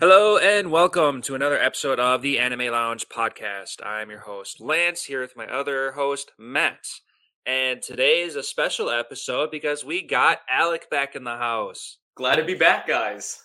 Hello and welcome to another episode of the Anime Lounge podcast. I'm your host, Lance, here with my other host, Matt. And today is a special episode because we got Alec back in the house. Glad to be back, guys.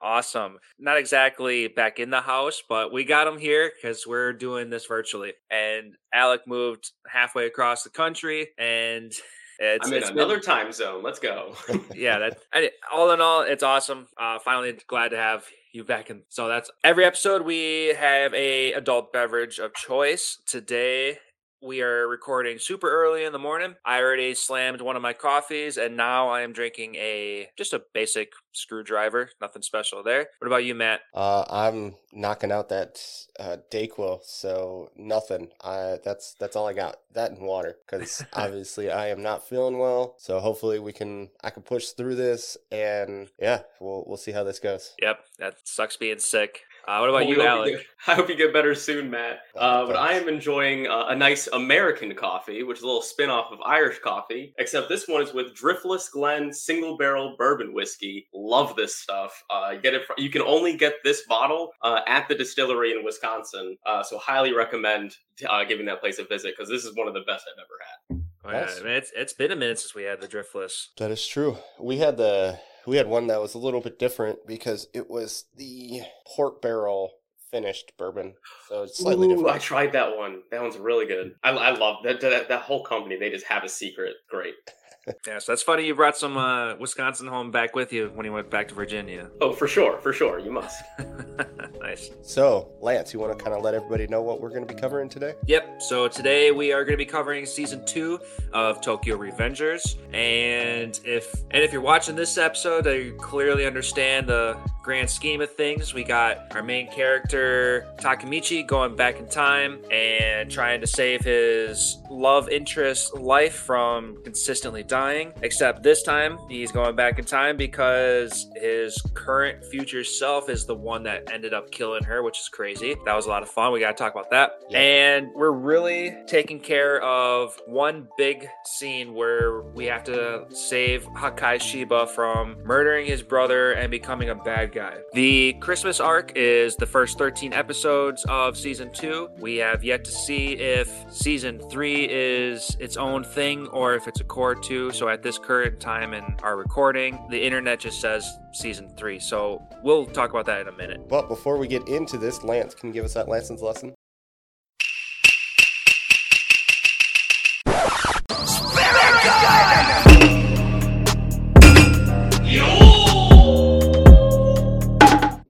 Awesome. Not exactly back in the house, but we got him here because we're doing this virtually. And Alec moved halfway across the country and it's, I'm in it's been- another time zone. Let's go. yeah, that I, all in all, it's awesome. Uh, finally, glad to have you back. And so that's every episode. We have a adult beverage of choice. Today, we are recording super early in the morning. I already slammed one of my coffees, and now I am drinking a just a basic screwdriver. Nothing special there. What about you, Matt? Uh, I'm knocking out that uh, Dayquil, so nothing. I that's that's all I got. That and water, because obviously I am not feeling well. So hopefully we can I can push through this, and yeah, we'll we'll see how this goes. Yep, that sucks being sick. Uh, what about Well, you, hope Alec? get- I hope you get better soon, Matt. Oh, Uh, but I am enjoying uh, a nice American coffee, which is a little spin off of Irish coffee, except this one is with Driftless Glen single barrel bourbon whiskey. Love this stuff. Uh, get it. Fr- you can only get this bottle uh, at the distillery in Wisconsin. Uh, so highly recommend uh, giving that place a visit because this is one of the best I've ever had. Oh, yeah, Nice. man, it's it's been a minute since we had the driftless. That is true. We had the we had one that was a little bit different because it was the port barrel finished bourbon, so it's slightly Ooh, different. I tried that one. That one's really good. I, I love that, that. That whole company. They just have a secret. Great. Yeah, so that's funny. You brought some uh, Wisconsin home back with you when you went back to Virginia. Oh, for sure, for sure. You must. nice. So Lance, you want to kind of let everybody know what we're going to be covering today? Yep. So today we are going to be covering season two of Tokyo Revengers, and if and if you're watching this episode, you clearly understand the grand scheme of things. We got our main character Takamichi going back in time and trying to save his love interest life from consistently dying. Except this time he's going back in time because his current future self is the one that ended up killing her, which is crazy. That was a lot of fun. We got to talk about that. Yeah. And we're really taking care of one big scene where we have to save Hakkai Shiba from murdering his brother and becoming a bad guy. The Christmas arc is the first 13 episodes of season two. We have yet to see if season three is its own thing or if it's a cour two. So at this current time in our recording, the internet just says season three. So we'll talk about that in a minute. But before we get into this, Lance, can give us that Lance's lesson?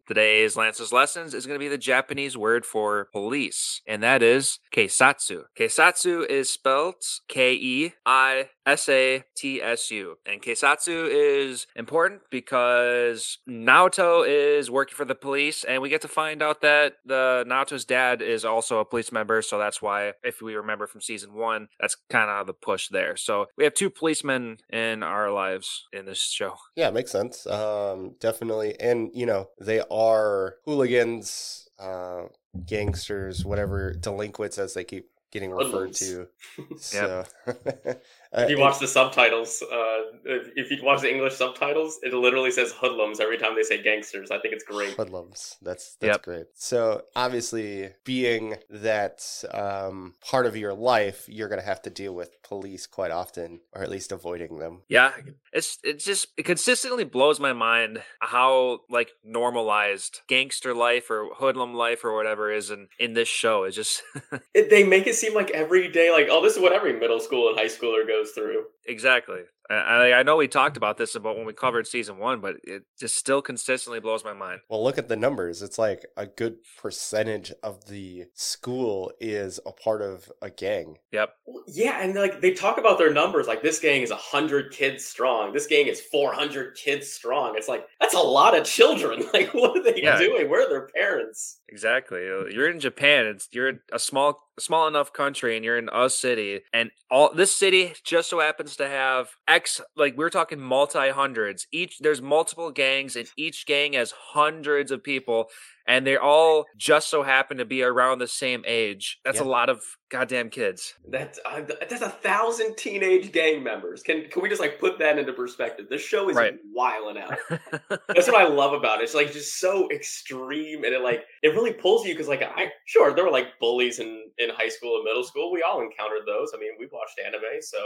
Today's Lance's Lessons is going to be the Japanese word for police, and that is keisatsu. Keisatsu is spelled K E I S A T S U. And keisatsu is important because Naoto is working for the police, and we get to find out that the Naoto's dad is also a police member, so that's why, if we remember from season one, that's kind of the push there. So we have two policemen in our lives in this show. Yeah, makes sense. Um, definitely. And, you know, they are hooligans, uh, gangsters, whatever, delinquents as they keep getting referred Hoodlums. to. So, If you watch the subtitles, uh, if you watch the English subtitles, it literally says hoodlums every time they say gangsters. I think it's great. Hoodlums. That's that's Yep. great. So obviously, being that um, part of your life, you're gonna have to deal with police quite often, or at least avoiding them. Yeah, it's it just it consistently blows my mind how like normalized gangster life or hoodlum life or whatever is in in this show. It's just It, they make it seem like every day, like, oh, this is what every middle school and high schooler goes through. exactly. I, I I know we talked about this about when we covered season one, but it just still consistently blows my mind. Well, look at the numbers. It's like a good percentage of the school is a part of a gang. Yep. Yeah, and like they talk about their numbers, like this gang is hundred kids strong. This gang is four hundred kids strong. It's like that's a lot of children. Like, what are they Yeah. doing? Where are their parents? Exactly. Uh, You're in Japan. It's you're a small small enough country and you're in a city and all this city just so happens to have X like we're talking multi hundreds. Each there's multiple gangs and each gang has hundreds of people and they all just so happen to be around the same age. That's Yeah. a lot of goddamn kids. That's uh, that's a thousand teenage gang members. Can can we just like put that into perspective? This show is Right. wiling out. That's what I love about it. It's like just so extreme, and it like it really pulls you because like I sure there were like bullies in in high school and middle school. We all encountered those. I mean, we watched anime, so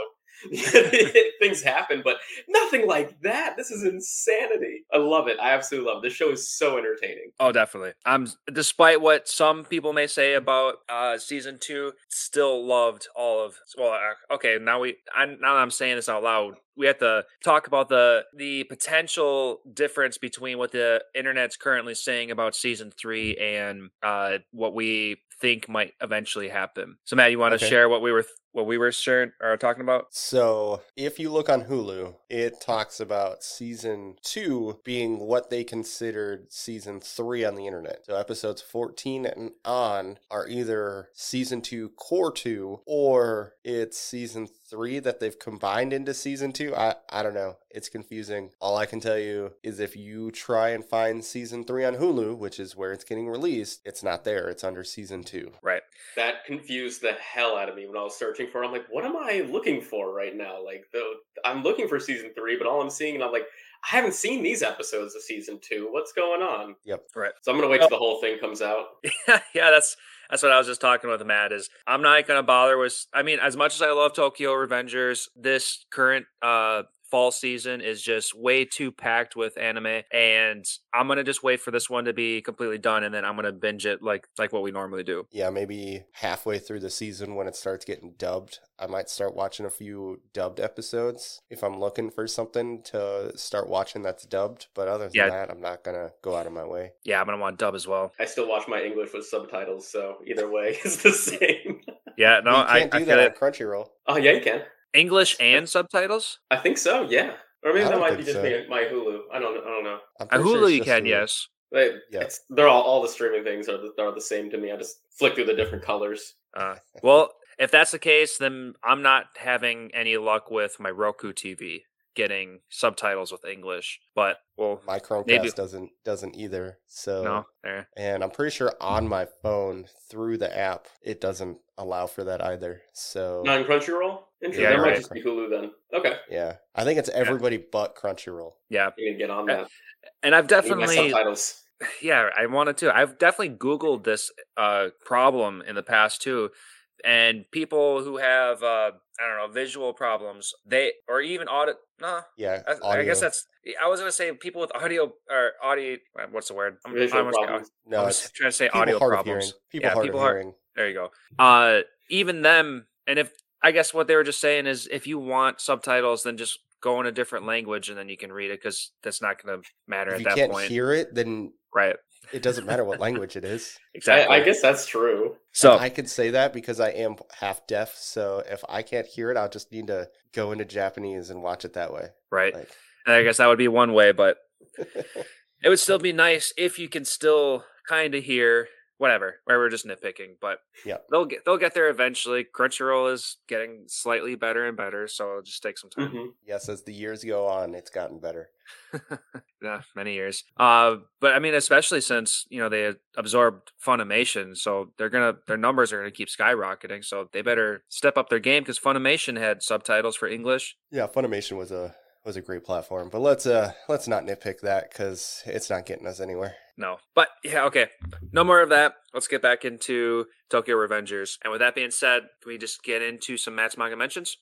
things happen, but nothing like that. This is insanity. I love it. I absolutely love it. This show is so entertaining. Oh, definitely. I'm despite what some people may say about uh season two, still loved all of. Well, okay, now we. I now that I'm saying this out loud, we have to talk about the the potential difference between what the internet's currently saying about season three and uh what we think might eventually happen. So, Matt, you want to Okay. share what we were what we were sharing or talking about? So, if you look on Hulu, it talks about season two being what they considered season three on the internet. So, episodes 14 and on are either season two cour two or it's season three that they've combined into season two. I, I don't know. It's confusing. All I can tell you is if you try and find season three on Hulu, which is where it's getting released, it's not there. It's under season two. Right. That confused the hell out of me when I was searching for. I'm like, what am I looking for right now? Like, the I'm looking for season three, but all I'm seeing, and I'm like, I haven't seen these episodes of season two. What's going on? Yep. Right. So I'm gonna wait till the whole thing comes out. yeah, that's that's what I was just talking with Matt. Is I'm not gonna bother with. I mean, as much as I love Tokyo Revengers, this current uh fall season is just way too packed with anime, and I'm gonna just wait for this one to be completely done, and then I'm gonna binge it like like what we normally do. yeah, maybe halfway through the season when it starts getting dubbed, I might start watching a few dubbed episodes if I'm looking for something to start watching that's dubbed. But other than Yeah. that, I'm not gonna go out of my way. Yeah, I'm gonna want dub as well. I still watch my English with subtitles, so either way is the same. Yeah, no, you I, can't do feel that it. on Crunchyroll. oh yeah, you can. English and subtitles. I think so. Yeah, or maybe I that might be just so. me, my Hulu. I don't. I don't know. I'm On sure Hulu, you can, Hulu. yes. They, Yeah. it's, they're all all the streaming things are the, are the same to me. I just flick through the different colors. Uh, well, if that's the case, then I'm not having any luck with my Roku TV getting subtitles with English. But well, My Chromecast Maybe- doesn't doesn't either. So no, there. and I'm pretty sure on my phone through the app it doesn't allow for that either. So Not in Crunchyroll. Interesting. Yeah, that might right. just be Hulu then. Okay, yeah, I think it's everybody but Crunchyroll. Yeah, you can get on that. and I've definitely subtitles. yeah i wanted to i've definitely googled this uh problem in the past too and people who have uh i don't know visual problems they or even audit no Yeah, I, I guess that's i was gonna say people with audio or audio uh, what's the word i'm, Visual I almost- problems. I no, was it's trying to say audio problems hearing. People Yeah, hard people of hard- hearing. there you go uh even them and if i guess what they were just saying is if you want subtitles then just go in a different language and then you can read it because that's not gonna matter at that point. If at you that can't point hear it, then right it doesn't matter what language it is. exactly I, I guess that's true. so I can say that because I am half deaf. So if I can't hear it, I'll just need to go into Japanese and watch it that way. right Like, And I guess that would be one way, but it would still be nice if you can still kind of hear whatever. Where we're just nitpicking, but Yeah. they'll get they'll get there eventually. Crunchyroll is getting slightly better and better, so it'll just take some time. hmm yes, as the years go on, it's gotten better. yeah, many years. Uh, but I mean, especially since you know they absorbed Funimation, so they're gonna their numbers are gonna keep skyrocketing. So they better step up their game because Funimation had subtitles for English. Yeah, Funimation was a was a great platform, but let's uh let's not nitpick that because it's not getting us anywhere. No. But yeah, okay. No more of that. Let's get back into Tokyo Revengers. And with that being said, can we just get into some Matt's manga mentions?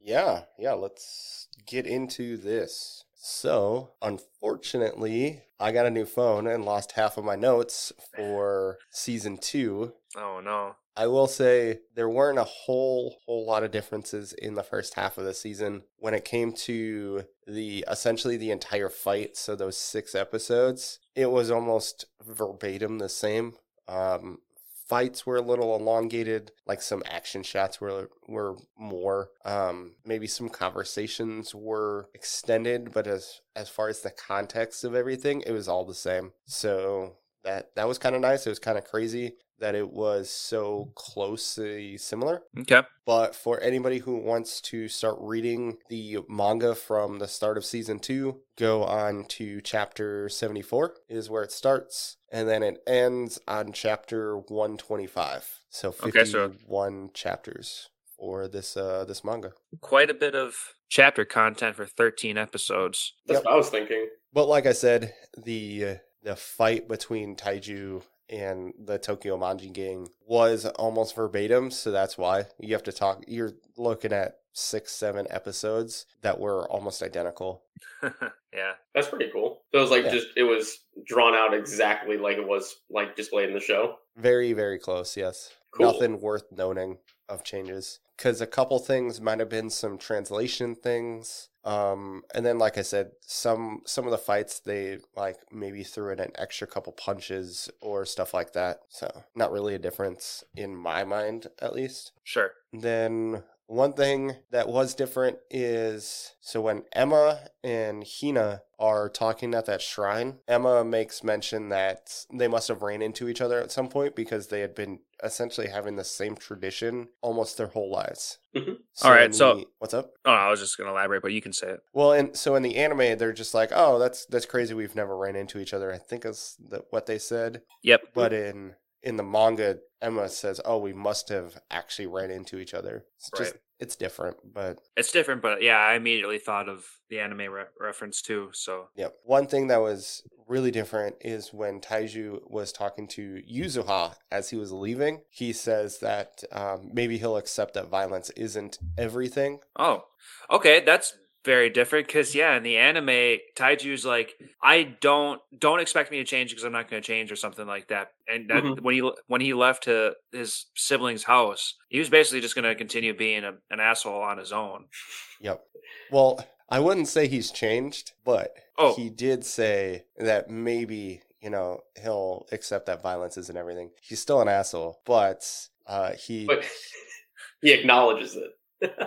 Yeah, yeah, let's get into this. So, unfortunately, I got a new phone and lost half of my notes for season two. Oh no. I will say there weren't a whole whole lot of differences in the first half of the season when it came to the essentially the entire fight. So those six episodes, it was almost verbatim the same. Um, fights were a little elongated, like some action shots were were more. Um, maybe some conversations were extended, but as as far as the context of everything, it was all the same. So that that was kind of nice. It was kind of crazy. That it was so closely similar. Okay. But for anybody who wants to start reading the manga from the start of season two, go on to chapter 74, is where it starts. And then it ends on chapter 125. So Okay, so- 51 chapters for this uh this manga. Quite a bit of chapter content for 13 episodes. That's Yep. what I was thinking. But like I said, the uh, the fight between Taiju and the Tokyo Manji gang was almost verbatim, so that's why you have to talk. You're looking at six, seven episodes that were almost identical. yeah. That's pretty cool. So it was like Yeah. just it was drawn out exactly like it was like displayed in the show. Very, very close. Yes, Cool. nothing worth noting of changes because a couple things might have been some translation things. Um, and then like I said, some some of the fights they like maybe threw in an extra couple punches or stuff like that. So not really a difference in my mind, at least. Sure. Then one thing that was different is so when Emma and Hina are talking at that shrine, Emma makes mention that they must have ran into each other at some point because they had been essentially having the same tradition almost their whole lives. Mhm. So All right, in so- the- what's up? Oh, I was just going to elaborate, but you can say it. Well, and so in the anime, they're just like, "Oh, that's that's crazy. We've never ran into each other." I think is the, what they said. Yep. But in in the manga, Emma says, "Oh, we must have actually ran into each other." It's just Right. it's different, but It's different, but yeah, I immediately thought of the anime re- reference too. So, yeah. One thing that was really different is when Taiju was talking to Yuzuha as he was leaving. He says that um, maybe he'll accept that violence isn't everything. oh, okay, that's very different because yeah, in the anime, Taiju's like, I don't don't expect me to change because I'm not going to change or something like that. And that, Mhm. when he when he left to his siblings' house, he was basically just going to continue being a, an asshole on his own. Yep. Well, I wouldn't say he's changed, but Oh. he did say that maybe, you know, he'll accept that violence isn't everything. He's still an asshole, but uh he But he acknowledges it.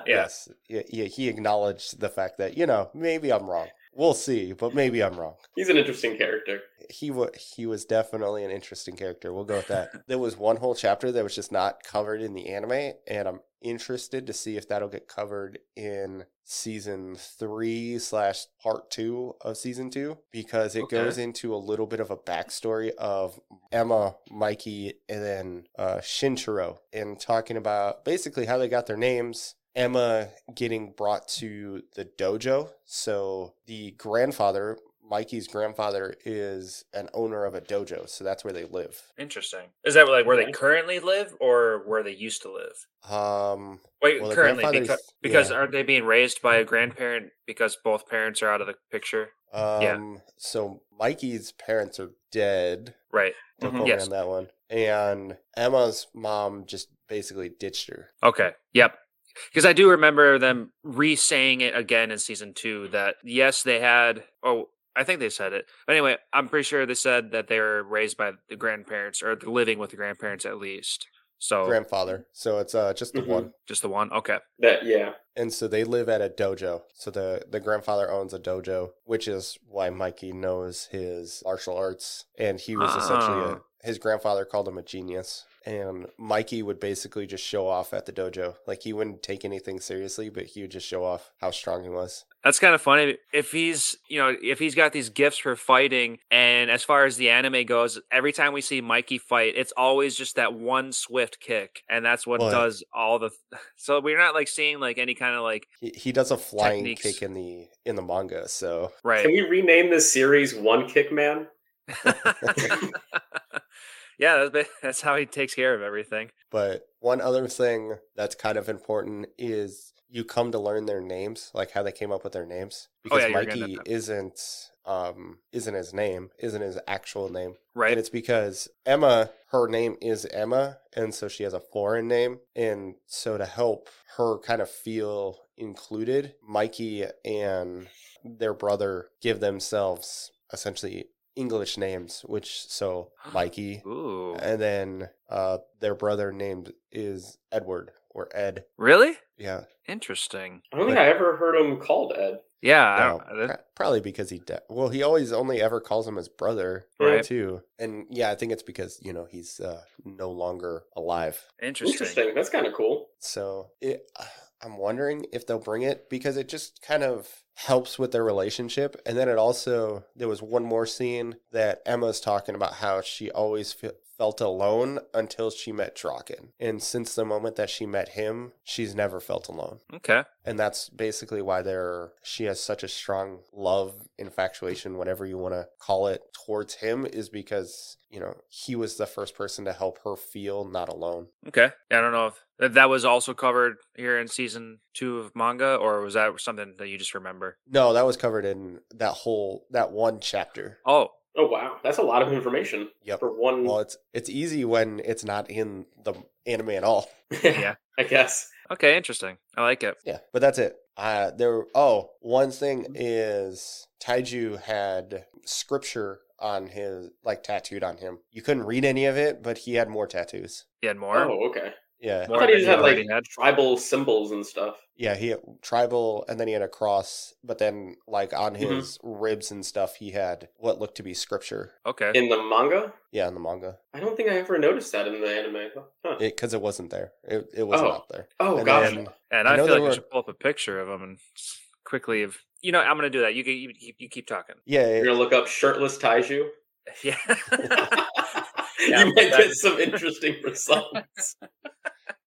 Yes, he, he he acknowledged the fact that, you know, maybe I'm wrong. We'll see, but maybe I'm wrong. He's an interesting character. He wa he was definitely an interesting character. We'll go with that. there was one whole chapter that was just not covered in the anime, and I'm interested to see if that'll get covered in season three slash part two of season two because it Okay. goes into a little bit of a backstory of Emma, Mikey, and then uh, Shinichiro, and talking about basically how they got their names. Emma getting brought to the dojo. So the grandfather, Mikey's grandfather, is an owner of a dojo. So that's where they live. Interesting. Is that like where they currently live or where they used to live? Um, Wait, Well, currently because, because yeah. aren't they being raised by a grandparent because both parents are out of the picture? um, so Mikey's parents are dead. Right. Don't Mhm. Yes. on that one. And Emma's mom just basically ditched her. Okay. Yep. Because I do remember them re-saying it again in season two that yes, they had. Oh, I think they said it. But anyway, I'm pretty sure they said that they were raised by the grandparents or living with the grandparents at least. So Grandfather. So it's uh just the Mhm. one. just the one. Okay. That yeah. And so they live at a dojo. So the the grandfather owns a dojo, which is why Mikey knows his martial arts. And he was essentially a, Ah. his grandfather called him a genius. And Mikey would basically just show off at the dojo. Like he wouldn't take anything seriously, but he would just show off how strong he was. That's kind of funny. If he's, you know, if he's got these gifts for fighting, and as far as the anime goes, every time we see Mikey fight, it's always just that one swift kick, and that's what Well, does all the. So we're not like seeing like any kind of like He, he does a flying Techniques. kick in the in the manga. So right. Can we rename this series One Kick Man? yeah, that's, that's how he takes care of everything. But one other thing that's kind of important is you come to learn their names, like how they came up with their names. Oh, Because yeah, were getting Mikey isn't um isn't his name, isn't his actual name. Right. And it's because Emma, her name is Emma, and so she has a foreign name. And so to help her kind of feel included, Mikey and their brother give themselves essentially English names, which so Mikey Ooh. and then uh, their brother named is Edward or Ed. Really? Yeah, Interesting. I don't think But- I ever heard him called Ed. Yeah. No, that- probably because he. De- well, he always only ever calls him his brother, Right. Too, and yeah, I think it's because you know he's uh, no longer alive. interesting. Interesting. That's kind of cool. So it, I'm wondering if they'll bring it because it just kind of helps with their relationship. And then it also there was one more scene that Emma's talking about how she always fe- felt alone until she met Draken, and since the moment that she met him, she's never felt alone. Okay. And that's basically why they're she has such a strong love infatuation, whatever you want to call it, towards him is because you know he was the first person to help her feel not alone. Okay. I don't know if if that was also covered here in season two of manga, or was that something that you just remember? No, that was covered in that whole that one chapter. Oh, Oh wow, that's a lot of information Yep. for one. Well, it's it's easy when it's not in the anime at all. yeah. I guess. Okay. Interesting. I like it. Yeah, but that's it. Uh there oh, one thing is Taiju had scripture on his like tattooed on him. You couldn't read any of it, but he had more tattoos. He had more. Oh, okay. Yeah. I thought he just had like had? tribal symbols and stuff. Yeah, he had tribal and then he had a cross, but then like on Mhm. his ribs and stuff he had what looked to be scripture. Okay. In the manga, Yeah, in the manga. I don't think I ever noticed that in the anime. Huh. It cuz it wasn't there. It it was Oh. not there. oh, and gotcha. then- and I I, feel like were- I should pull up a picture of him and s- quickly. If you know, I'm gonna do that. You you, you, you keep talking. Yeah, You're it- gonna look up shirtless Taiju. Yeah. you might get some interesting results.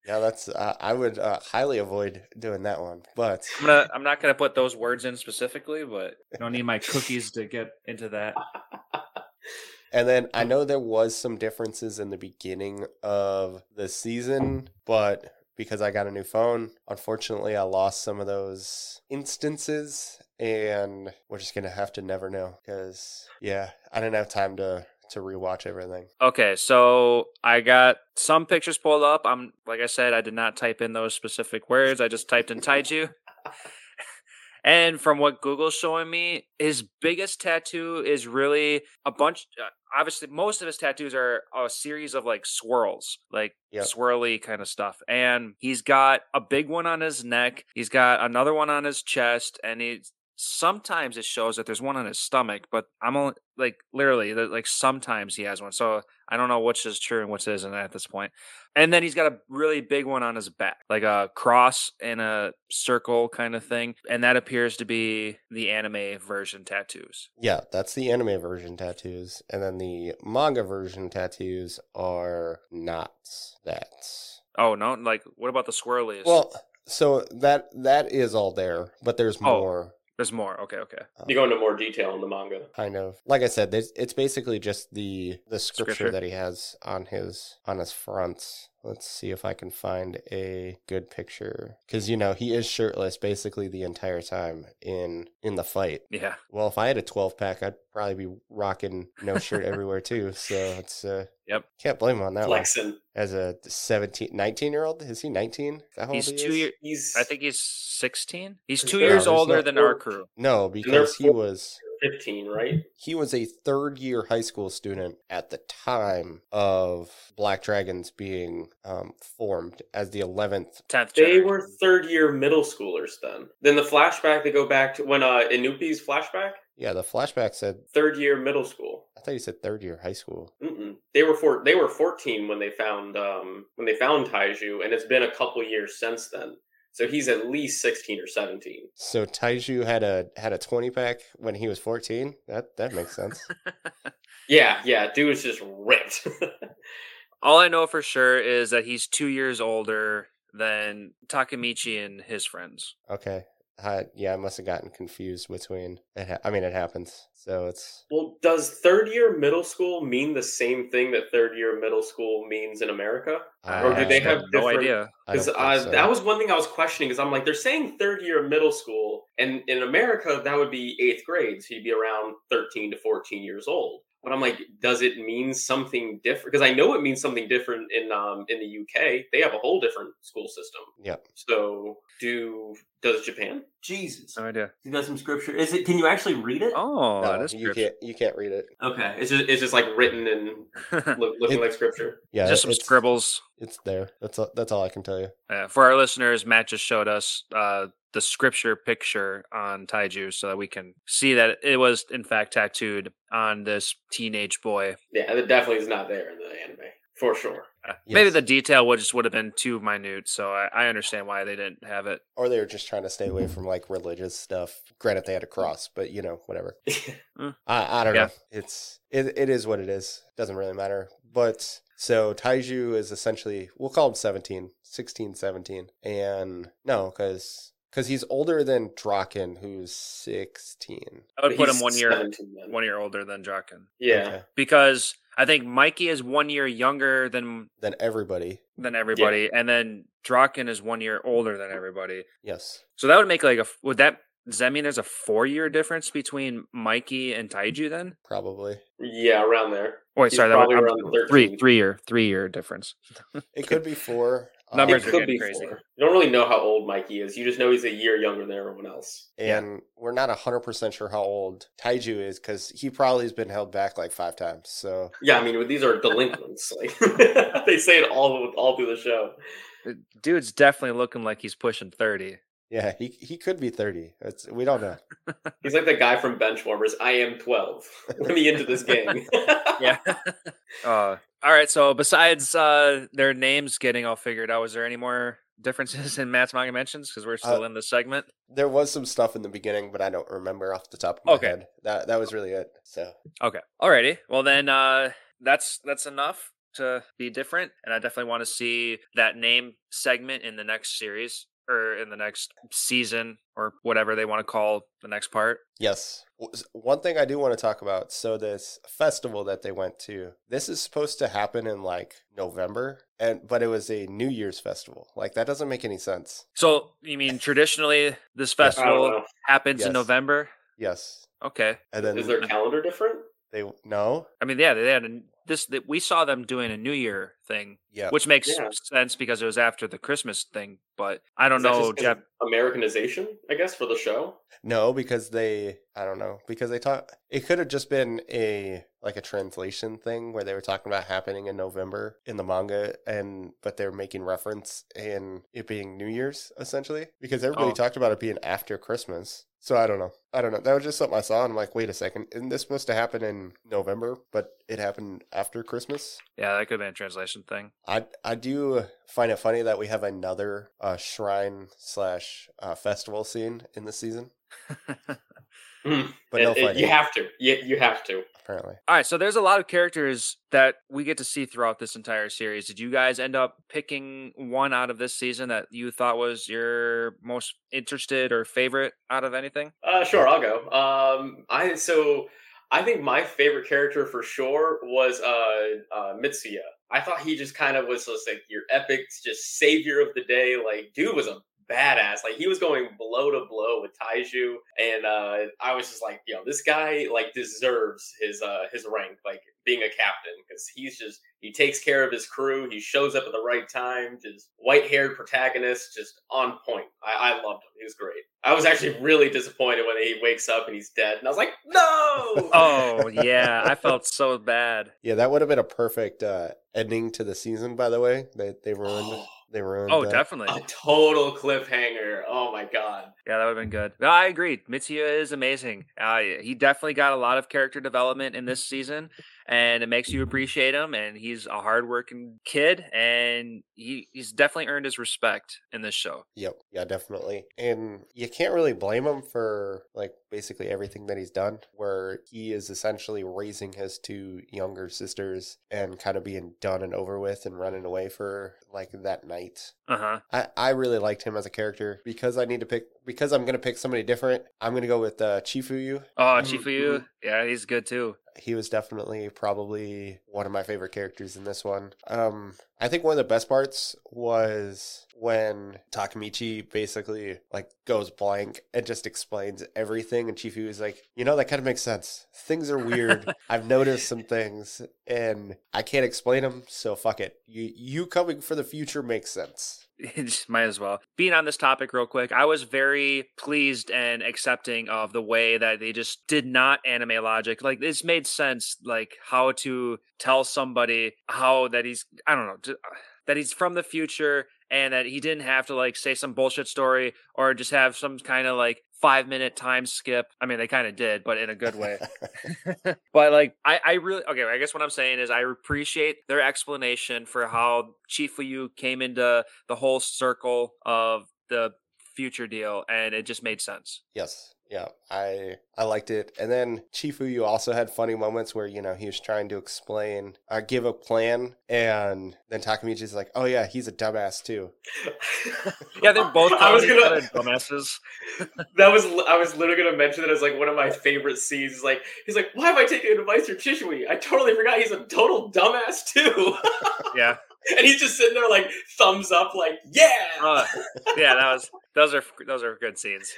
yeah, that's uh, I would uh, highly avoid doing that one. But I'm gonna. I'm not gonna put those words in specifically, but I don't need my cookies to get into that. And then I know there was some differences in the beginning of the season, but because I got a new phone, unfortunately I lost some of those instances and we're just going to have to never know cuz yeah, I didn't have time to to rewatch everything. Okay, so I got some pictures pulled up. I'm like I said, I did not type in those specific words. I just typed in Taiju. And from what Google's showing me, his biggest tattoo is really a bunch. Uh, obviously, most of his tattoos are a series of like swirls, like Yep. swirly kind of stuff. And he's got a big one on his neck. He's got another one on his chest, and he's sometimes it shows that there's one on his stomach. But I'm only like literally that like sometimes he has one. So I don't know which is true and which isn't at this point. And then he's got a really big one on his back, like a cross and a circle kind of thing. And that appears to be the anime version tattoos. Yeah, that's the anime version tattoos and then the manga version tattoos are not that. Oh no, like what about the swirlies? Well, so that that is all there, but there's Oh. More there's more. Okay, okay. You go into more detail in the manga. kind of like I said, it's basically just the the scripture, Scripture. that he has on his on his front. Let's see if I can find a good picture because you know he is shirtless basically the entire time in in the fight. Yeah. Well, if I had a 12 pack, I'd probably be rocking no shirt everywhere too. So it's uh, Yep. can't blame him on that one. As a 17, 19 year old, is he 19? Is that how He's he two years. He's I think he's 16. He's He's two not. years older no than our crew. No, because he was 15, right? he was a third year high school student at the time of Black Dragons being um, formed as the 11th. 10th They generation. were third year middle schoolers then. Then the flashback, they go back to when uh, Inupi's flashback, Yeah, the flashback said, third year middle school. I thought you said third year high school. Mm-mm. They were four, they were 14 when they found um, when they found Taiju, and it's been a couple years since then. So he's at least 16 or 17. So Taiju had a had a 20 pack when he was 14. That that makes sense. Yeah, yeah, dude was just ripped. All I know for sure is that he's two years older than Takamichi and his friends. okay. I, yeah, I must have gotten confused between. It ha- I mean, it happens. So it's well, does third year middle school mean the same thing that third year middle school means in America? Or do they have no different- idea? Because uh, so. that was one thing I was questioning. Because I'm like, they're saying third year middle school, and in America that would be eighth grade, so you'd be around 13 to 14 years old. But I'm like, does it mean something different? Because I know it means something different in um in the UK. They have a whole different school system. Yep. So do does Japan? Jesus. No idea. You got some scripture. Is it? Can you actually read it? Oh, no, that is you scripture. can't you can't read it. Okay. It's just it's just like written and look, looking It- like scripture. Yeah, Just some it's, scribbles. It's there. That's all, that's all I can tell you. Uh, for our listeners, Matt just showed us uh, the scripture picture on Taiju so that we can see that it was, in fact, tattooed on this teenage boy. Yeah, it definitely is not there in the anime for sure. Uh, Maybe the detail would just would have been too minute, so I, I understand why they didn't have it. Or they were just trying to stay away from like religious stuff. Granted, they had a cross, but you know, whatever. I, I don't Yeah. know. It's it, it is what it is. Doesn't really matter. But so Taiju is essentially we'll call him 17, 16, 17. And no, because because he's older than Draken, who's 16. I would put him one year one year older than Draken Yeah. Okay. because I think Mikey is one year younger than Then everybody. than everybody, and then Draken is one year older than everybody. Yes. So that would make like a would that does that mean there's a four year difference between Mikey and Taiju then? Probably. Yeah, around there. Oh, wait, He's sorry, that probably was around three three year three year difference. It could be four. um, Numbers it are could getting be crazy. four. You don't really know how old Mikey is. You just know he's a year younger than everyone else. And we're not 100% sure how old Taiju is because he probably has been held back like five times. So, Yeah, I mean these are delinquents. Like they say it all all through the show. The Dude's definitely looking like he's pushing thirty. Yeah, he, he could be 30. It's, we don't know. He's like the guy from Benchwarmers. I am twelve. Let me into this game. Yeah. uh, all right. So besides uh, their names getting all figured out, was there any more differences in Matt's manga mentions? Because we're still Uh, in the segment. There was some stuff in the beginning, but I don't remember off the top of my Okay. head. That that was really it. So, Okay. Alrighty. Well then uh that's that's enough to be different. And I definitely want to see that name segment in the next series or in the next season or whatever they want to call the next part. yes. One thing I do want to talk about. So, this festival that they went to, this is supposed to happen in like November, and but it was a New Year's festival. Like, that doesn't make any sense. So you mean traditionally this festival know. happens in November? Yes. Okay. And then Is their calendar different? they, no? I mean, yeah, they had a, this. That we saw them doing a New Year thing, Yeah. which makes Yeah. sense because it was after the Christmas thing. But I don't Is that know, just Jeff. Americanization, I guess, for the show. No, because they I don't know because they talk. It could have just been a like a translation thing where they were talking about happening in November in the manga, and but they're making reference in it being New Year's essentially because everybody Oh. talked about it being after Christmas. So I don't know. I don't know. That was just something I saw, and I'm like, wait a second, isn't this supposed to happen in November? But it happened after Christmas. Yeah, that could have been a translation thing. I I do find it funny that we have another uh, shrine slash uh, festival scene in the season, Mm. but no It- it- you have to. You, you have to. Apparently. All right, so there's a lot of characters that we get to see throughout this entire series. Did you guys end up picking one out of this season that you thought was your most interested or favorite out of anything? Uh, sure, I'll go. Um, I so I think my favorite character for sure was uh, uh Mitsuya. I thought he just kind of was just like your epic, just savior of the day. Like, dude was a badass. Like, he was going blow to blow with Taiju, and uh, I was just like, yo, this guy like deserves his uh his rank, like being a captain, because he's just he takes care of his crew. He shows up at the right time. Just white haired protagonist, just on point. I, I loved him. He was great. I was actually really disappointed when he wakes up and he's dead, and I was like, no. Oh yeah, I felt so bad. Yeah, that would have been a perfect uh, ending to the season. By the way, they they ruined Oh, they ruined. Oh, that. definitely. a total cliffhanger. Oh my god. Yeah, that would have been good. No, I agree. Mitsuya is amazing. Uh, he definitely got a lot of character development in this season, and it makes you appreciate him. And he's a hardworking kid, and he, he's definitely earned his respect in this show. Yep. Yeah, definitely. And you can't really blame him for like basically everything that he's done, where he is essentially raising his two younger sisters and kind of being done and over with and running away for like that night. Uh huh. I, I really liked him as a character because I need to pick because I'm gonna pick somebody different. I'm gonna go with uh, Chifuyu. Oh, Mhm, Chifuyu. Yeah, he's good too. He was definitely probably one of my favorite characters in this one. Um, I think one of the best parts was when Takamichi basically like goes blank and just explains everything thing, and Chifu is like, you know, that kind of makes sense. Things are weird. I've noticed some things, and I can't explain them. So fuck it. You you coming for the future makes sense. might as well. Being on this topic real quick, I was very pleased and accepting of the way that they just did not anime logic. Like this made sense, like how to tell somebody how that he's I don't know that he's from the future and that he didn't have to like say some bullshit story or just have some kind of like five minute time skip. I mean, they kind of did, but in a good way. but like, I, I really, okay, I guess what I'm saying is I appreciate their explanation for how Chifuyu came into the whole circle of the future deal and it just made sense. Yes. Yeah, I I liked it. And then Chifuyu also had funny moments where you know he was trying to explain, uh, give a plan, and then Takemichi's like, "Oh yeah, he's a dumbass too." yeah, they're both. I was gonna dumbasses. that was I was literally gonna mention that as like one of my favorite scenes. Like he's like, "Why am I taking advice from Chifuyu? I totally forgot he's a total dumbass too." yeah. And he's just sitting there like thumbs up, like yeah, uh, yeah. That was those are those are good scenes.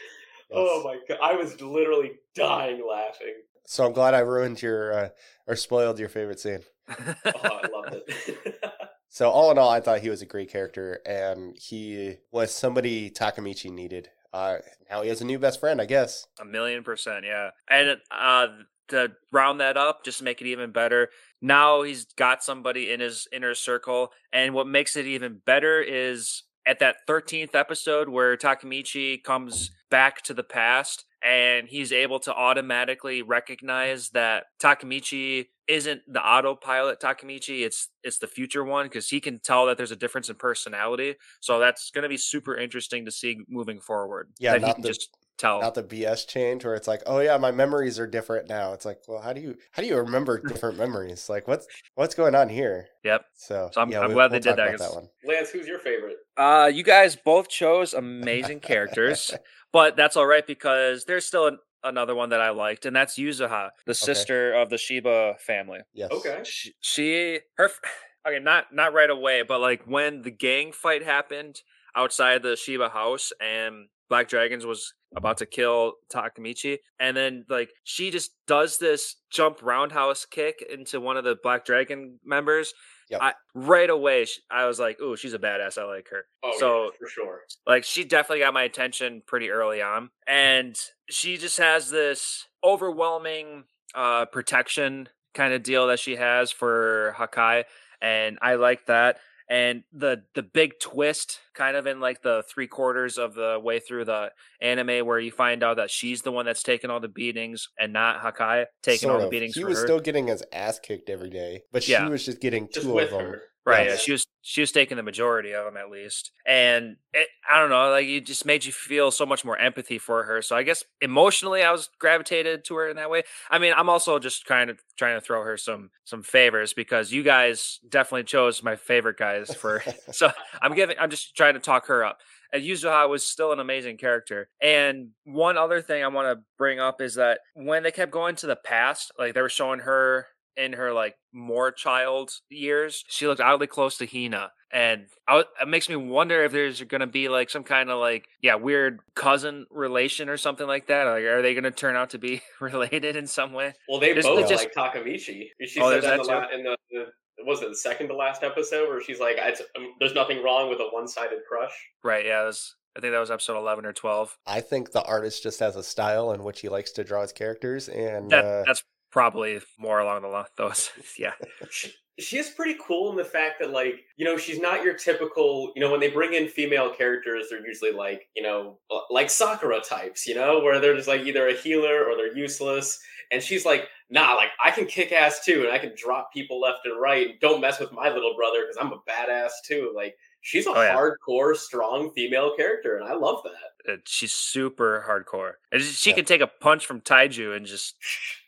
Oh my god, I was literally dying laughing. So I'm glad I ruined your uh, or spoiled your favorite scene. oh, I loved it. so all in all, I thought he was a great character, and he was somebody Takamichi needed. Uh, now he has a new best friend, I guess. A million percent, yeah. And uh, to round that up, just to make it even better, now he's got somebody in his inner circle, and what makes it even better is at that 13th episode where Takemichi comes back to the past and he's able to automatically recognize that Takemichi isn't the autopilot Takemichi it's it's the future one because he can tell that there's a difference in personality. So that's going to be super interesting to see moving forward. Yeah that he can the, just tell. Not the bs change where it's like oh yeah my memories are different now. It's like well how do you how do you remember different memories? Like what's what's going on here? Yep. So, so i'm, yeah, I'm we, glad we'll they did that, that one. Lance who's your favorite? Uh you guys both chose amazing characters but that's all right because there's still an, another one that I liked, and that's Yuzuha, the sister of the Shiba family. Yes. Okay. She, she her okay, not not right away, but like when the gang fight happened outside the Shiba house and Black Dragons was about to kill Takamichi. And then like she just does this jump roundhouse kick into one of the Black Dragon members. Yep. I, right away, I was like, "Ooh, she's a badass. I like her." Oh, so yeah, for sure. Like she definitely got my attention pretty early on, and she just has this overwhelming uh, protection kind of deal that she has for Hakkai, and I like that and the the big twist kind of in like the three quarters of the way through the anime where you find out that she's the one that's taking all the beatings and not Hakkai taking sort all the beatings he for was her. still getting his ass kicked every day but Yeah. she was just getting Just two with of them her. Right, yeah, she was she was taking the majority of them at least, and it, I don't know, like it just made you feel so much more empathy for her. So I guess emotionally, I was gravitated to her in that way. I mean, I'm also just kind of trying to throw her some some favors because you guys definitely chose my favorite guys for. so I'm giving, I'm just trying to talk her up. And Yuzuha was still an amazing character. And one other thing I want to bring up is that when they kept going to the past, like they were showing her in her like more child years, she looked oddly close to Hina. And I, w- it makes me wonder if there's going to be like some kind of like, yeah, weird cousin relation or something like that. Like, are they going to turn out to be related in some way? Well, they There's- both it's just- like Takamichi. She Oh, said there's that in the, in the, the was it the second to last episode where she's like, it's, um, "There's nothing wrong with a one-sided crush." Right. Yeah. That was, I think that was episode 11 or 12. i think the artist just has a style in which he likes to draw his characters and That, uh, that's probably more along the line. Those. yeah. she, is pretty cool in the fact that like you know she's not your typical you know when they bring in female characters they're usually like you know like sakura types you know where they're just like either a healer or they're useless and she's like nah like i can kick ass too and i can drop people left and right and don't mess with my little brother because i'm a badass too like she's a Oh, yeah. hardcore strong female character and i love that Uh, She's super hardcore. And she Yeah. can take a punch from Taiju and just.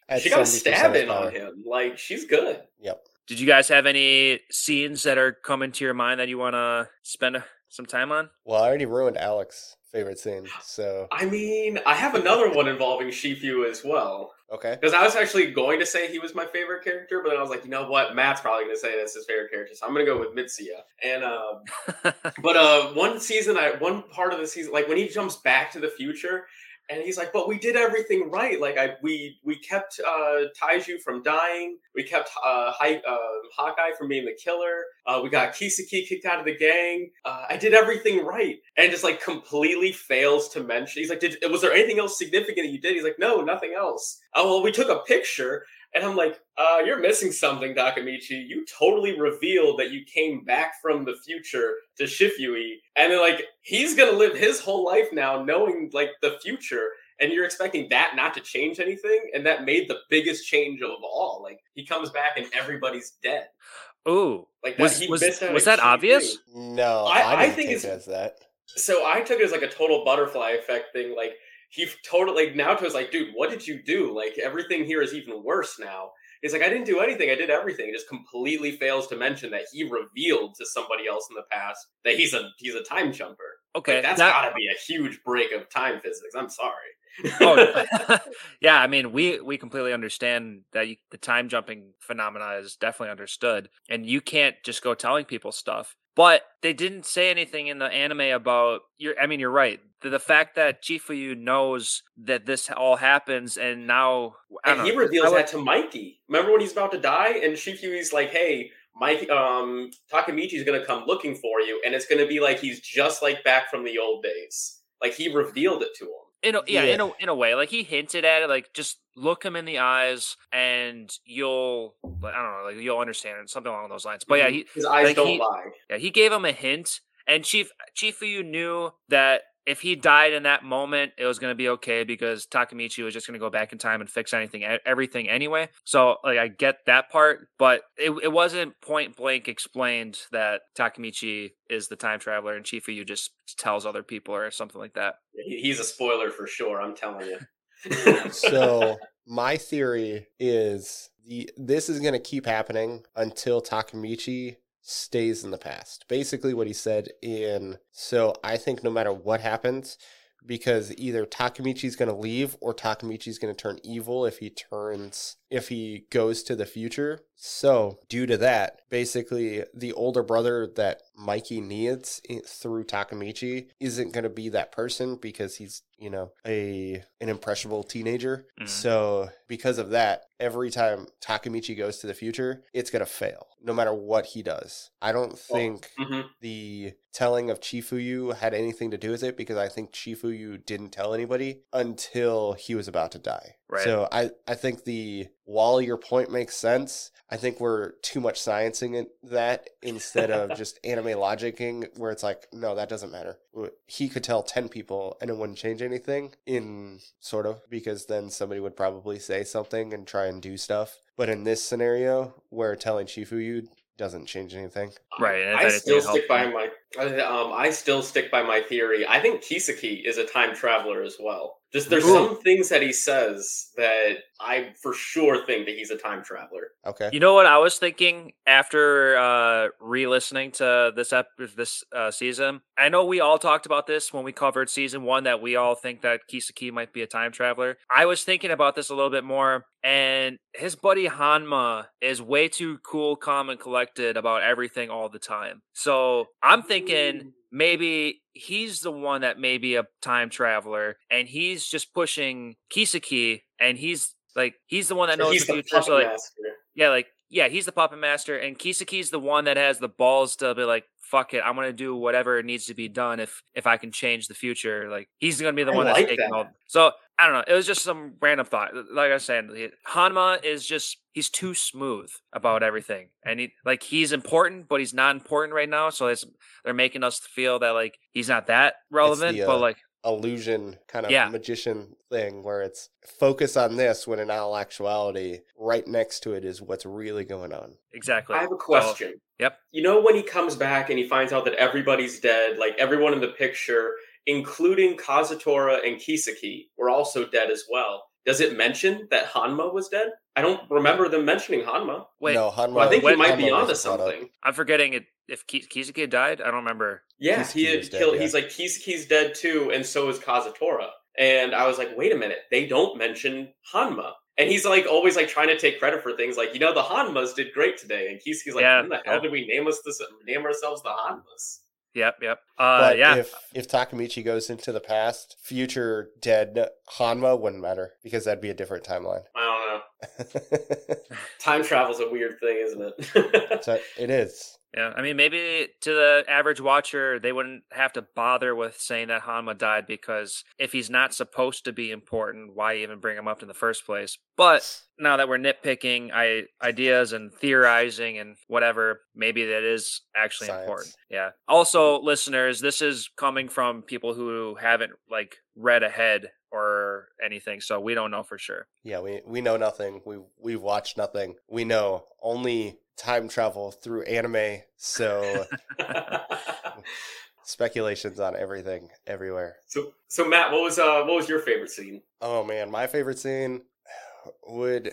at she got a stab in on him like she's good yep Did you guys have any scenes that are coming to your mind that you want to spend uh, some time on? well i already ruined alex favorite scene so i mean i have another one involving shifu as well okay Because I was actually going to say he was my favorite character, but then I was like, you know what? Matt's probably going to say that's his favorite character, so I'm going to go with Mitsuya. And um, but uh, one season, I one part of the season, like when he jumps back to the future, and he's like, "But we did everything right. Like, I we we kept uh, Taiju from dying. We kept uh, Hi, uh, Hakkai from being the killer. Uh, we got Kisaki kicked out of the gang. Uh, I did everything right." And just like completely fails to mention. He's like, "Did was there anything else significant that you did?" He's like, "No, nothing else." Oh well, we took a picture. And I'm like, uh, you're missing something, Takamichi. You totally revealed that you came back from the future to Chifuyu. And then, like, he's going to live his whole life now knowing, like, the future. And you're expecting that not to change anything? And that made the biggest change of all. Like, he comes back and everybody's dead. Ooh. Like, that, Was, he was, missed out was that key obvious? No, I- I, I didn't think think, it's- it as that. So I took it as like a total butterfly effect thing. Like he totally like now to was like, dude, what did you do? Like everything here is even worse now. He's like, I didn't do anything. I did everything. He just completely fails to mention that he revealed to somebody else in the past that he's a he's a time jumper. Okay. Like, that's that- got to be a huge break of time physics. I'm sorry. oh yeah i mean we we completely understand that you, the time jumping phenomena is definitely understood and you can't just go telling people stuff but they didn't say anything in the anime about you're i mean you're right the, the fact that chifuyu knows that this all happens and now and he know, reveals I would- that to Mikey. Remember when he's about to die, and Chifuyu's like, "Hey, Mike, um, Takemichi's gonna come looking for you," and it's gonna be like he's just like back from the old days. Like he revealed it to him. In a, yeah, Yeah. in a in a way, like he hinted at it, like just look him in the eyes, and you'll, I don't know, like you'll understand it, something along those lines. But yeah, mm-hmm. he, his eyes like, don't he- lie. Yeah, he gave him a hint, and Chief Chifuyu knew that if he died in that moment, it was going to be okay because Takemichi was just going to go back in time and fix anything, everything anyway. So, like, I get that part, but it, it wasn't point blank explained that Takemichi is the time traveler and Chifuyu just tells other people or something like that. He's a spoiler for sure. I'm telling you. So my theory is the this is going to keep happening until Takemichi stays in the past. Basically, what he said in so I think no matter what happens, because either Takemichi's going to leave or Takemichi's going to turn evil if he turns if he goes to the future. So, due to that, basically the older brother that Mikey needs through Takamichi isn't going to be that person because he's, you know, a an impressionable teenager. Mhm. So, because of that, every time Takemichi goes to the future, it's going to fail no matter what he does. I don't think hmm the telling of Chifuyu had anything to do with it because I think Chifuyu didn't tell anybody until he was about to die. Right. So I, I think the while your point makes sense, I think we're too much sciencing it, that instead of just anime logicking where it's like, no, that doesn't matter. He could tell 10 people and it wouldn't change anything in sort of because then somebody would probably say something and try and do stuff. But in this scenario where telling Chifuyu doesn't change anything. Right, I still stick by him. my. Um, I still stick by my theory. I think Kisaki is a time traveler as well. Just there's Ooh. some things that he says that I for sure think that he's a time traveler. Okay. You know what I was thinking after uh re-listening to this ep- this uh, season? I know we all talked about this when we covered season 1 that we all think that Kisaki might be a time traveler. I was thinking about this a little bit more and his buddy Hanma is way too cool, calm and collected about everything all the time. So, I'm thinking maybe he's the one that may be a time traveler and he's just pushing Kisaki and he's like he's the one that knows he's the the future. So like, master. yeah, like yeah, he's the puppet master, and Kisaki's the one that has the balls to be like, "Fuck it, I'm gonna do whatever needs to be done if if I can change the future." Like he's gonna be the I one that's taking that. all. So I don't know. It was just some random thought. Like I said, Hanma is just he's too smooth about everything, and he like he's important, but he's not important right now. So it's they're making us feel that like he's not that relevant, the, but uh, like illusion kind of Yeah. magician thing where it's focus on this when in all actuality right next to it is what's really going on exactly. I have a So- question. yep. You know when he comes back and he finds out that everybody's dead, like everyone in the picture, including Kazutora and Kisaki, were also dead as well. Does it mention that Hanma was dead? I don't remember them mentioning Hanma. Wait, no Hanma, Well, I think Wait, he might be Hanma onto wasn't brought up. something. I'm forgetting it. If Ki- Kisaki died, I don't remember. Yeah, Kisaki he had is dead, killed. yeah. He's like Kisaki's dead too, and so is Kazutora. And I was like, wait a minute, they don't mention Hanma. And he's like always like trying to take credit for things like, you know, the Hanmas did great today. And Kisaki's like, Yeah, when the hell yeah. did we name us this name ourselves the Hanmas? Yep, yep. Uh, but yeah. if if Takemichi goes into the past, future dead Hanma wouldn't matter because that'd be a different timeline. I don't know. Time travel's a weird thing, isn't it? so it is. Yeah, I mean, maybe to the average watcher, they wouldn't have to bother with saying that Hanma died because if he's not supposed to be important, why even bring him up in the first place? But now that we're nitpicking I, ideas and theorizing and whatever, maybe that is actually Science. important. Yeah. Also, listeners, this is coming from people who haven't like read ahead or anything, so we don't know for sure. Yeah, we we know nothing. We we've watched nothing. We know only time travel through anime. So speculations on everything everywhere. so, so Matt, what was uh, what was your favorite scene? Oh man, my favorite scene would.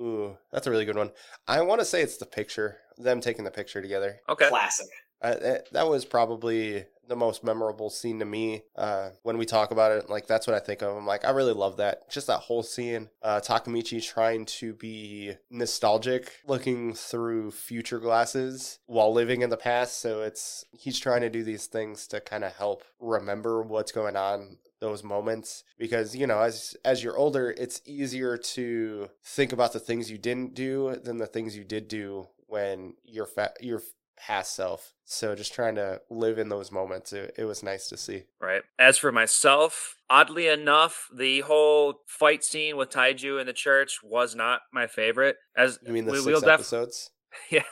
Ooh, that's a really good one. I want to say it's the picture, them taking the picture together. Okay. Classic. Uh, that, that was probably the most memorable scene to me. Uh, when we talk about it, like that's what I think of. I'm like, I really love that. Just that whole scene. Uh, Takemichi trying to be nostalgic, looking through future glasses while living in the past. So it's he's trying to do these things to kind of help remember what's going on those moments because you know as as you're older it's easier to think about the things you didn't do than the things you did do when you're fa- you're past self so just trying to live in those moments it, it was nice to see Right. As for myself, oddly enough, the whole fight scene with Taiju in the church was not my favorite. As you mean the we, 6 we'll def- episodes yeah,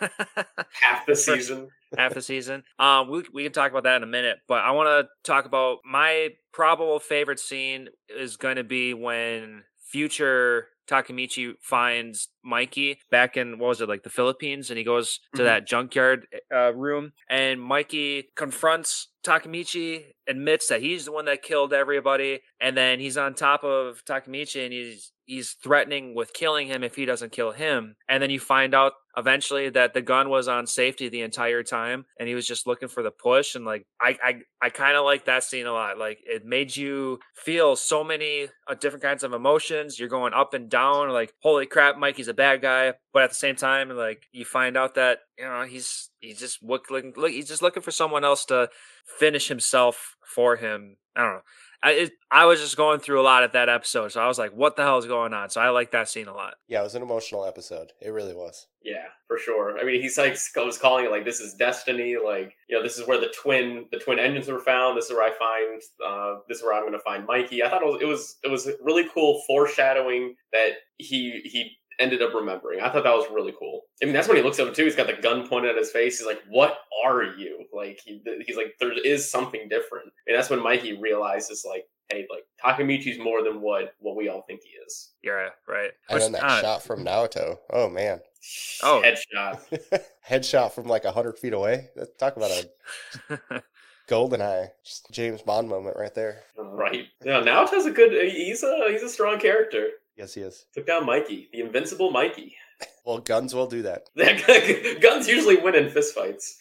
Half the season. half the season. Um, we we can talk about that in a minute, but I want to talk about my probable favorite scene is going to be when future Takemichi finds Mikey back in what was it like the Philippines, and he goes to Mhm. that junkyard uh, room, and Mikey confronts Takemichi, admits that he's the one that killed everybody, and then he's on top of Takemichi, and he's he's threatening with killing him if he doesn't kill him, and then you find out eventually that the gun was on safety the entire time, and he was just looking for the push, and like I I I kind of like that scene a lot. Like it made you feel so many uh, different kinds of emotions. You're going up and down, like holy crap, Mikey's a bad guy, but at the same time, like you find out that you know he's he's just looking look he's just looking for someone else to finish himself for him. I don't know. I it, I was just going through a lot at that episode, so I was like, "What the hell is going on?" So I like that scene a lot. yeah it was an emotional episode it really was Yeah, for sure. I mean, he's like was calling it like this is destiny. Like you know, this is where the twin the twin engines were found. This is where I find uh, this is where I'm going to find Mikey. I thought it was it was it was really cool foreshadowing that he he ended up remembering. I thought that was really cool. I mean, that's when he looks at him too. He's got the gun pointed at his face. He's like, "What are you?" Like he he's like, "There is something different." And that's when Mikey realizes like, "Hey, like Takemichi's more than what what we all think he is." Yeah, right. and Which- then that uh, shot from naoto oh man Oh. headshot. headshot from like 100 feet away talk about a golden eye just james bond moment right there Right. Yeah. Naoto's a good. He's a he's a strong character. Yes he is Took down Mikey, the invincible Mikey. well guns will do that Guns usually win in fistfights.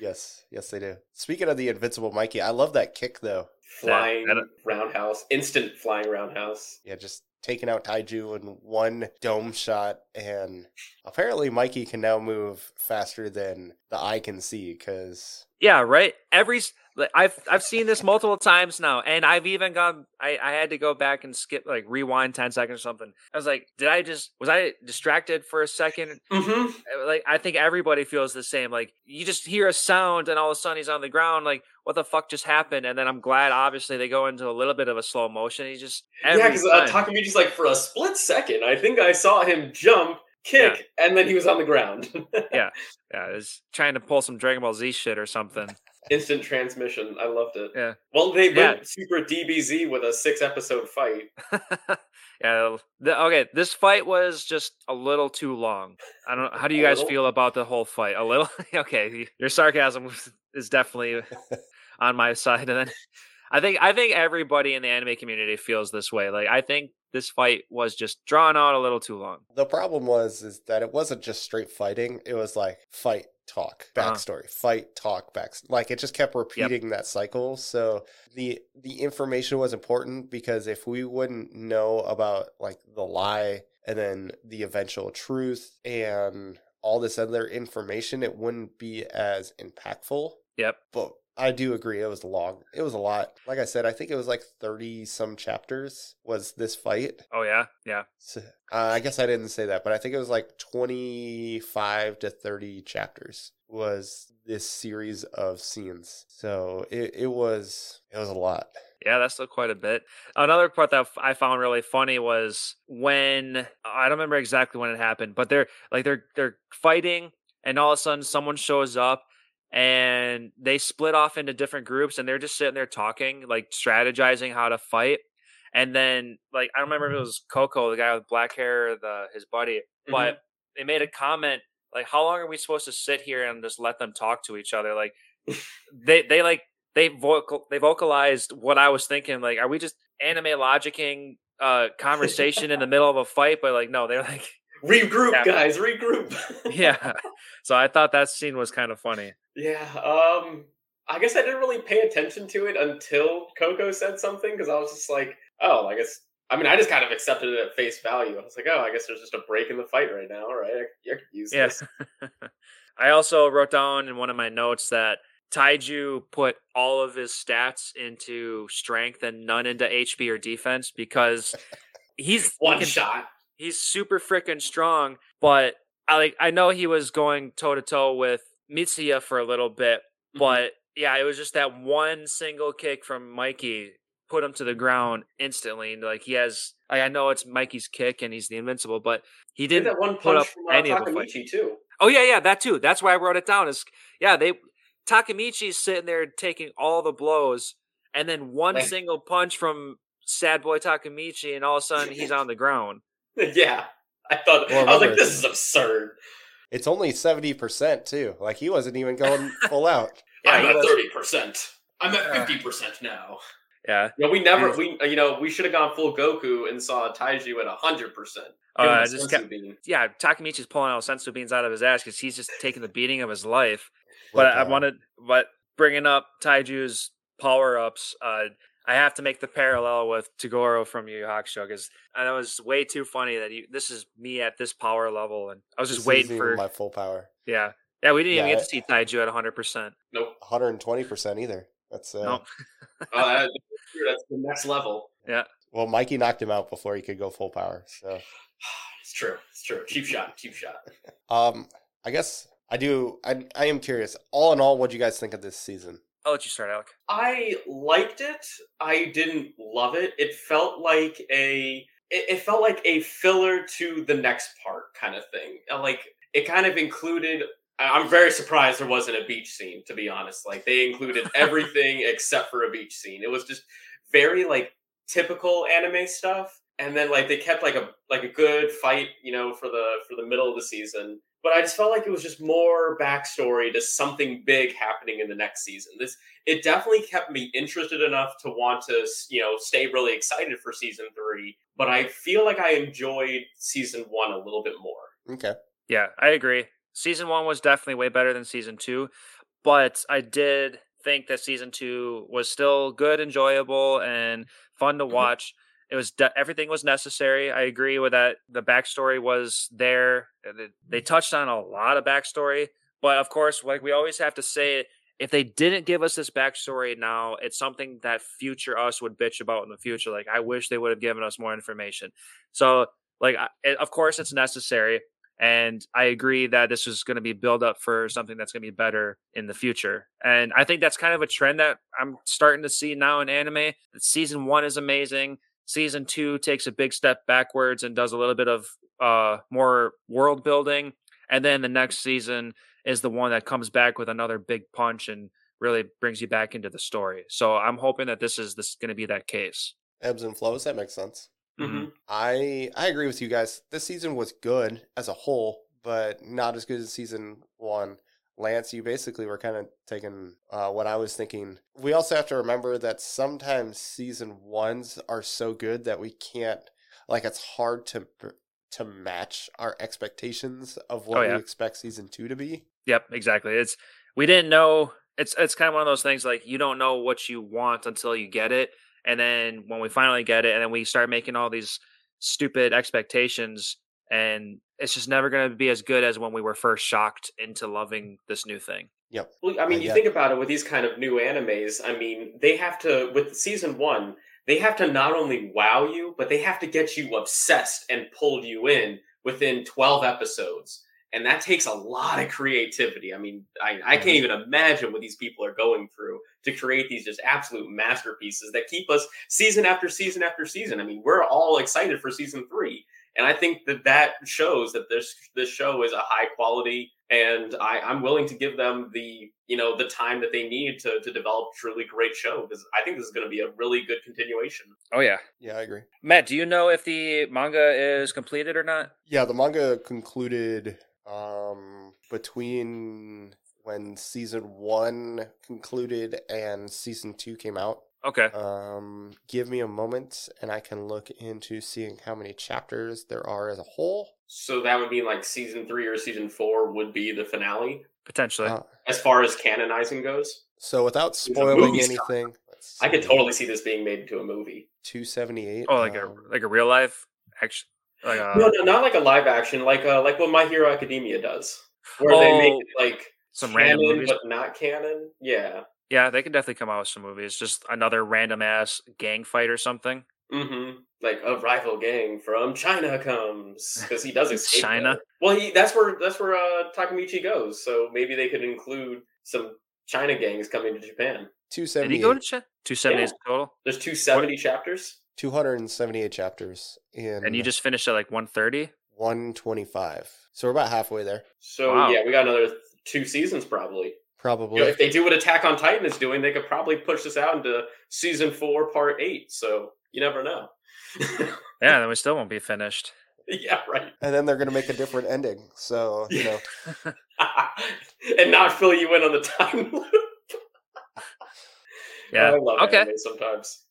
Yes, yes, they do. Speaking of the invincible Mikey, I love that kick though. Flying that- roundhouse, instant flying roundhouse. Yeah, just taking out Taiju in one dome shot, and apparently Mikey can now move faster than the eye can see. Because Yeah, right. Every I've I've seen this multiple times now, and I've even gone. I I had to go back and skip like rewind ten seconds or something. I was like, did I just was I distracted for a second? Mm-hmm. Like I think everybody feels the same. Like you just hear a sound, and all of a sudden he's on the ground. Like what the fuck just happened? And then I'm glad, obviously, they go into a little bit of a slow motion. He just Yeah, because uh. Takemichi's like for a split second, I think I saw him jump, kick, and then he was on the ground. yeah, Yeah, is trying to pull some Dragon Ball Z shit or something. Instant transmission. I loved it. Yeah. Well, they Yeah. went super DBZ with a six episode fight. yeah. The, okay, this fight was just a little too long. I don't. How do you guys feel about the whole fight? A little. okay, your sarcasm is definitely on my side, and then I think I think everybody in the anime community feels this way. Like I think this fight was just drawn out a little too long. the problem was is that it wasn't just straight fighting; it was like fight, talk, Uh-huh. backstory, fight, talk, back. Like it just kept repeating that cycle. So the the information was important because if we wouldn't know about like the lie and then the eventual truth and all this other information, it wouldn't be as impactful. Yep. But I do agree it was long. It was a lot. Like I said, I think it was like 30 some chapters was this fight. Oh yeah, yeah. So, uh, I guess I didn't say that, but I think it was like 25 to 30 chapters was this series of scenes. So it, it was it was a lot. Yeah, that's still quite a bit. Another part that I found really funny was when I don't remember exactly when it happened, but they're like they're they're fighting and all of a sudden someone shows up and they split off into different groups and they're just sitting there talking, like strategizing how to fight. And then like I don't remember if it was Coco, the guy with black hair, the his buddy, Mm-hmm. but they made a comment like how long are we supposed to sit here and just let them talk to each other? Like they they like they vocal they vocalized what I was thinking. Like, are we just anime logicking uh conversation in the middle of a fight? But like, no, they're like, regroup, Yeah. guys, regroup. yeah. So I thought that scene was kind of funny. Yeah, um I guess I didn't really pay attention to it until Coco said something because I was just like, oh, I guess I mean I just kind of accepted it at face value. I was like, oh, I guess there's just a break in the fight right now, right? I, I could use Yes. this. I also wrote down in one of my notes that Taiju put all of his stats into strength and none into HP or defense because he's he One can- shot. he's super freaking strong, but I like I know he was going toe to toe with Mitsuya for a little bit, Mhm. but yeah, it was just that one single kick from Mikey put him to the ground instantly. And like he has, like, I know it's Mikey's kick and he's the invincible, but he He did didn't that one put up from uh, any of the fight. Too. Oh yeah, yeah, that too. That's why I wrote it down. Is yeah, they Takemichi's sitting there taking all the blows, and then one Like- single punch from Sad Boy Takamichi, and all of a sudden he's on the ground. yeah. I thought Well, I was like, this is absurd. It's only 70% too. Like he wasn't even going full out. Yeah, I'm at thirty percent. I'm at Uh. fifty percent now. yeah. You know, we never, Yes. we, you know, we should have gone full Goku and saw Taiju at hundred percent. Uh, I just kept, yeah, Takemichi's pulling out senzu beans out of his ass because he's just taking the beating of his life. But I Willpower. wanted, but bringing up Taiju's power ups, uh, I have to make the parallel with Toguro from Yu Yu Hakusho because I was way too funny that you, this is me at this power level, and I was just This waiting for my full power. yeah, yeah. We didn't even get I- to see Taiju at 100. percent Nope. 120% either. That's uh, No, Uh, that's that's the next level. Yeah. Well, Mikey knocked him out before he could go full power. So, It's true. It's true. Cheap shot. Cheap shot. um, I guess I do. I I am curious. All in all, what do you guys think of this season? I'll let you start, Alec. I liked it. I didn't love it. It felt like a it, felt like a filler to the next part kind of thing. Like it kind of included I'm very surprised there wasn't a beach scene, to be honest. Like they included everything except for a beach scene. It was just very like typical anime stuff. And then like they kept like a like a good fight, you know, for the for the middle of the season. But I just felt like it was just more backstory to something big happening in the next season. This it definitely kept me interested enough to want to you know stay really excited for season three but i feel like i enjoyed season one a little bit more Okay. Yeah, I agree. Season one was definitely way better than season two, but I did think that season two was still good, enjoyable, and fun to Mhm. watch. It was de- everything was necessary. I agree with that. The backstory was there. They- They touched on a lot of backstory, but of course, like we always have to say, if they didn't give us this backstory now, it's something that future us would bitch about in the future. Like I wish they would have given us more information. So, like, I- it, of course, it's necessary. And I agree that this is going to be build up for something that's going to be better in the future. And I think that's kind of a trend that I'm starting to see now in anime. Season one is amazing. Season two takes a big step backwards and does a little bit of uh, more world building. And then the next season is the one that comes back with another big punch and really brings you back into the story. So I'm hoping that this is this going to be that case. Ebbs and flows. That makes sense. Mhm. I I agree with you guys. This season was good as a whole, but not as good as season one. Lance, you basically were kind of taking uh, what I was thinking. We also have to remember that sometimes season ones are so good that we can't, like, it's hard to to match our expectations of what Oh, yeah. we expect season two to be. Yep, exactly. It's we didn't know. It's it's kind of one of those things like you don't know what you want until you get it, and then when we finally get it, and then we start making all these stupid expectations, and it's just never going to be as good as when we were first shocked into loving this new thing. Yep. Well, I mean, Uh, you yeah. think about it with these kind of new animes. I mean, they have to with season one. They have to not only wow you, but they have to get you obsessed and pulled you in within twelve episodes, and that takes a lot of creativity. I mean, I, I can't even imagine what these people are going through to create these just absolute masterpieces that keep us season after season after season. I mean, we're all excited for season three, and I think that that shows that this this show is a high quality, and I, I'm willing to give them the you know the time that they need to to develop a truly great show because I think this is going to be a really good continuation. Oh yeah, Yeah, I agree. Matt. Do you know if the manga is completed or not? Yeah, the manga concluded um between when season one concluded and season two came out. Okay. Um, give me a moment and I can look into seeing how many chapters there are as a whole. So that would mean like season three or season four would be the finale Potentially. Uh, as far as canonizing goes. so without spoiling anything, I could totally see this being made into a movie. 278. oh, like um, a like a real life action. Like uh, no, no, not like a live action, like uh, like what My Hero Academia does, where they make Oh, it like some random canon movies. but not canon. Yeah. Yeah, they could definitely come out with some movies. Just another random ass gang fight or something. Mm-hmm. Like a rival gang from China comes because he does escape. China? there. Well, he that's where that's where uh, Takemichi goes. So maybe they could include some China gangs coming to Japan. Two seventy. Did 278. he go to China? Two seventy Yeah. total, There's two seventy chapters. 278 chapters in and you just finished at like one thirty. 125. So we're about halfway there. So Wow. yeah, we got another two seasons probably. Probably. You know, if they do what Attack on Titan is doing, they could probably push this out into season four, part eight. So you never know. Yeah, then we still won't be finished. yeah, right. and then they're going to make a different ending. So, you know, and not fill you in on the time loop. Yeah. I love okay. anime sometimes.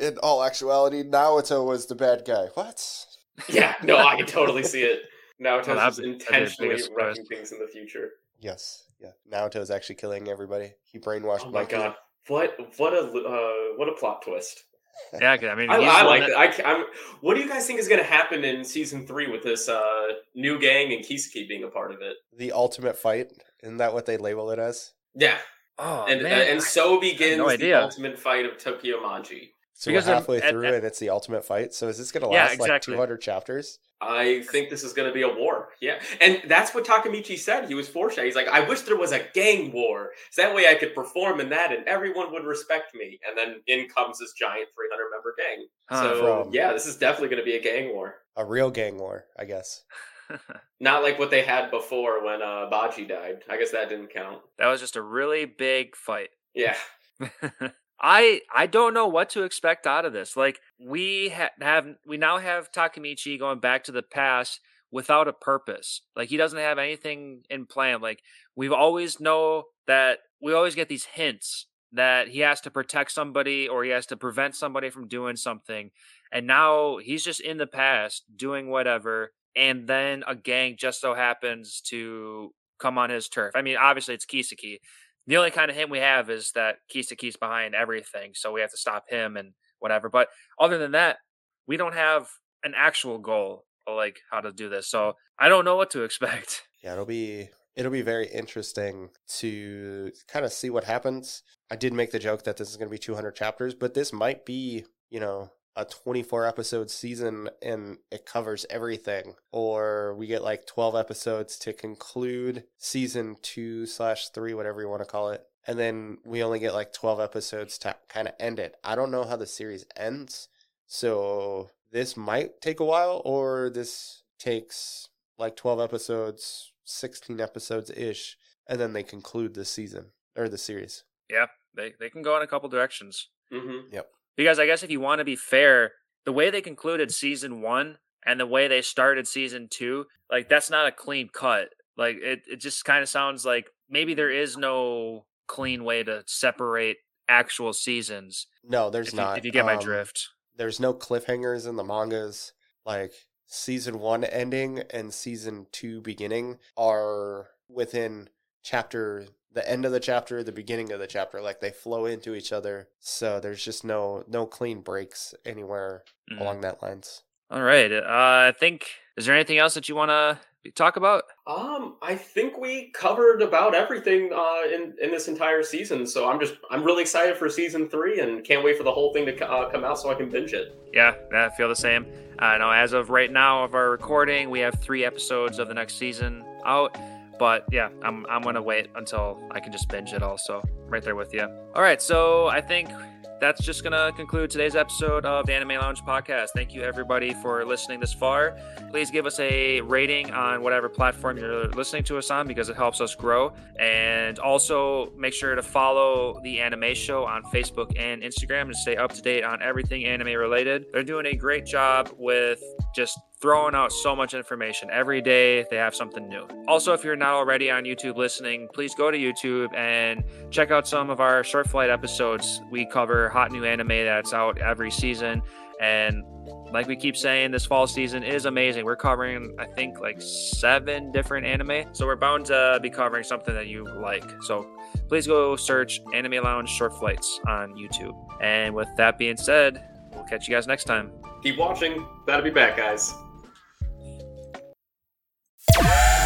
in all actuality, Naoto was the bad guy. What? Yeah, no, I can totally see it. Naoto's Well, just that'd be- that'd be the intentionally biggest wrecking things in the future. Yes. Yeah. Naoto is actually killing everybody. He brainwashed Oh my Mikey. god, what what a uh, what a plot twist! Yeah, I mean, I, I like that- that. I, I'm, what do you guys think is going to happen in season three with this uh, new gang and Kisaki being a part of it? The ultimate fight. Isn't that what they label it as? Yeah, Oh and man, and so begins no the idea. ultimate fight of Tokyo Manji. So Because we're I'm- halfway at- through at- and it's the ultimate fight. So is this going to Yeah, last exactly. like 200 chapters? I think this is going to be a war. Yeah. And that's what Takemichi said. He was foreshadowing. He's like, I wish there was a gang war. So that way I could perform in that and everyone would respect me. And then in comes this giant 300 member gang. Huh. so, From- yeah, this is definitely going to be a gang war. A real gang war, I guess. Not like what they had before when uh, Baji died. I guess that didn't count. that was just a really big fight. Yeah. I I don't know what to expect out of this. Like we ha- have we now have Takemichi going back to the past without a purpose. Like he doesn't have anything in plan. Like we've always know that we always get these hints that he has to protect somebody or he has to prevent somebody from doing something. And now he's just in the past doing whatever and then a gang just so happens to come on his turf. I mean, obviously it's Kisaki. The only kind of hint we have is that Kisaki's behind everything, so we have to stop him and whatever. But other than that, we don't have an actual goal like how to do this. So I don't know what to expect. Yeah, it'll be it'll be very interesting to kind of see what happens. I did make the joke that this is going to be 200 chapters, but this might be, you know, a 24 episode season and it covers everything or we get like 12 episodes to conclude season two slash three whatever you want to call it and then we only get like 12 episodes to kind of end it i don't know how the series ends so this might take a while or this takes like 12 episodes 16 episodes ish and then they conclude the season or the series Yeah, they they can go in a couple directions. Mm-hmm. Because I guess if you want to be fair, the way they concluded season one and the way they started season two, like that's not a clean cut. Like it, it just kind of sounds like maybe there is no clean way to separate actual seasons. no there's If you, not if you get my Um, drift. there's no cliffhangers in the mangas like season one ending and season two beginning are within chapter the end of the chapter the beginning of the chapter like they flow into each other so there's just no no clean breaks anywhere Mhm. along that lines All right. Uh, I think. Is there anything else that you want to talk about? Um, I think we covered about everything uh, in in this entire season. So I'm just I'm really excited for season three and can't wait for the whole thing to uh, come out so I can binge it. Yeah, I feel the same. I know as of right now of our recording, we have three episodes of the next season out. But yeah, I'm I'm gonna wait until I can just binge it all. So right there with you. All right, so I think that's just going to conclude today's episode of the Anime Lounge podcast. Thank you, everybody, for listening this far. Please give us a rating on whatever platform you're listening to us on because it helps us grow. And also make sure to follow the Anime Show on Facebook and Instagram to stay up to date on everything anime related. They're doing a great job with just throwing out so much information every day. They have something new. Also, if you're not already on YouTube listening, please go to YouTube and check out some of our short flight episodes. We cover hot new anime that's out every season. And like we keep saying, this fall season is amazing. We're covering, I think, like seven different anime. So we're bound to be covering something that you like. So please go search Anime Lounge Short Flights on YouTube. And with that being said, we'll catch you guys next time. Keep watching. That'll be back, guys. Yeah.